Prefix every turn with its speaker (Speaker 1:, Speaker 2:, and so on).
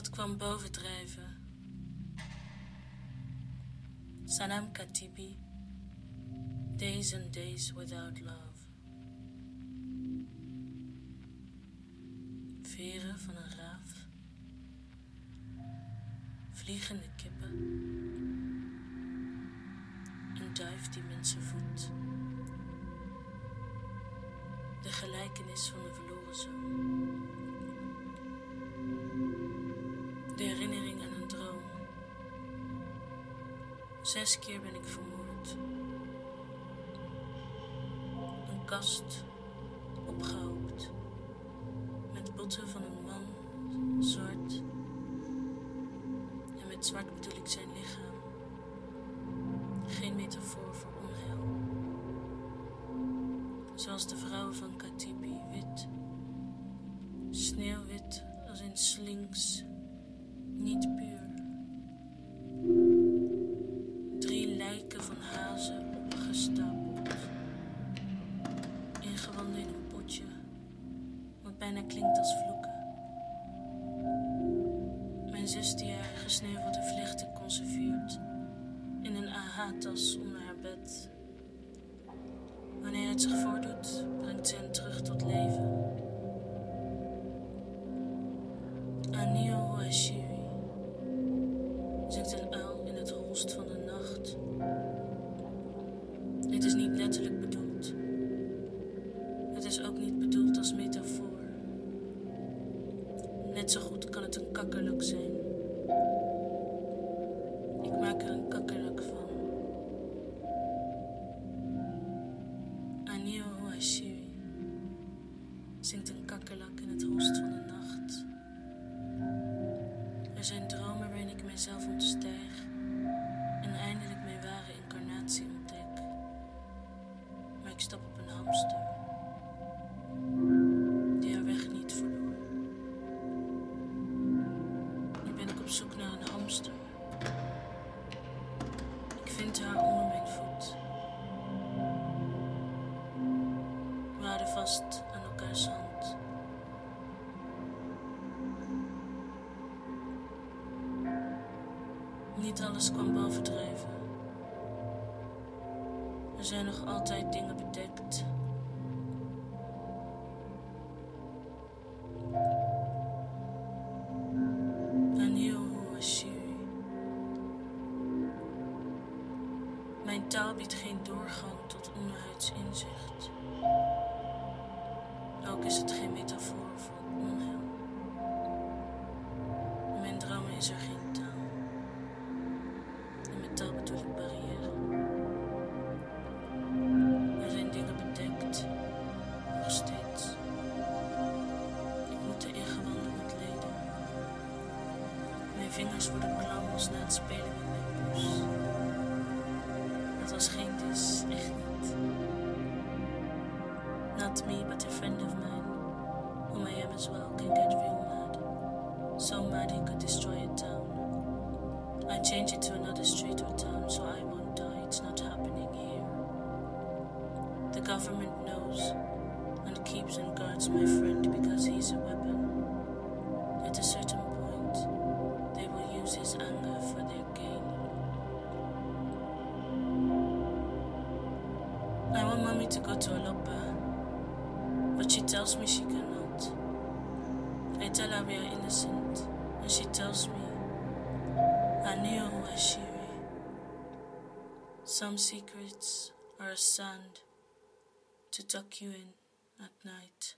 Speaker 1: Wat kwam bovendrijven? Sanam Katibi, Days and Days Without Love. Veren van een raaf, vliegende kippen, een duif die mensen voedt. De gelijkenis van een verloren zoon. Zes keer ben ik vermoord. Een kast opgehoopt. Met botten van een man, zwart. En met zwart bedoel ik zijn lichaam. Geen metafoor voor onheil. Zoals de vrouwen van Katibi, wit. Sneeuwwit als in slinks, niet puur. Gesneuvelde vlechten conserveert in een AH-tas onder haar bed. Wanneer het zich voordoet, brengt ze hen terug tot leven. Anio Hoashiri zingt een uil in het holst van de nacht. Dit is niet letterlijk bedoeld. Het is ook niet bedoeld als metafoor. Net zo goed kan het een kakkerlak zijn. Er zijn dromen waarin ik mijzelf ontstijg en eindelijk mijn ware incarnatie ontdek. Maar ik stap op een hamster die haar weg niet verloor. Nu ben ik op zoek naar een hamster. Ik vind haar onder mijn voet. We houden vast Niet alles kwam bovendrijven. Er zijn nog altijd dingen bedekt. Mijn taal biedt geen doorgang tot onderhuids inzicht. Ook is het geen metafoor Taal bedoel ik barrière. Er zijn dingen bedekt, nog steeds. Ik moet de ingewanden ontleden. Mijn vingers worden klam als na het spelen met mijn poes. Dat was geen dis, echt niet. Not me, but a friend of mine, whom I am as well, can get real mad. So mad he could destroy change it to another street or town so I won't die. It's not happening here. The government knows and keeps and guards my friend because he's a weapon. At a certain point, they will use his anger for their gain. I want mommy to go to Alopa, but she tells me she cannot. I tell her we are innocent, and she tells me, Anio Ashiri. Some secrets are a sand to tuck you in at night.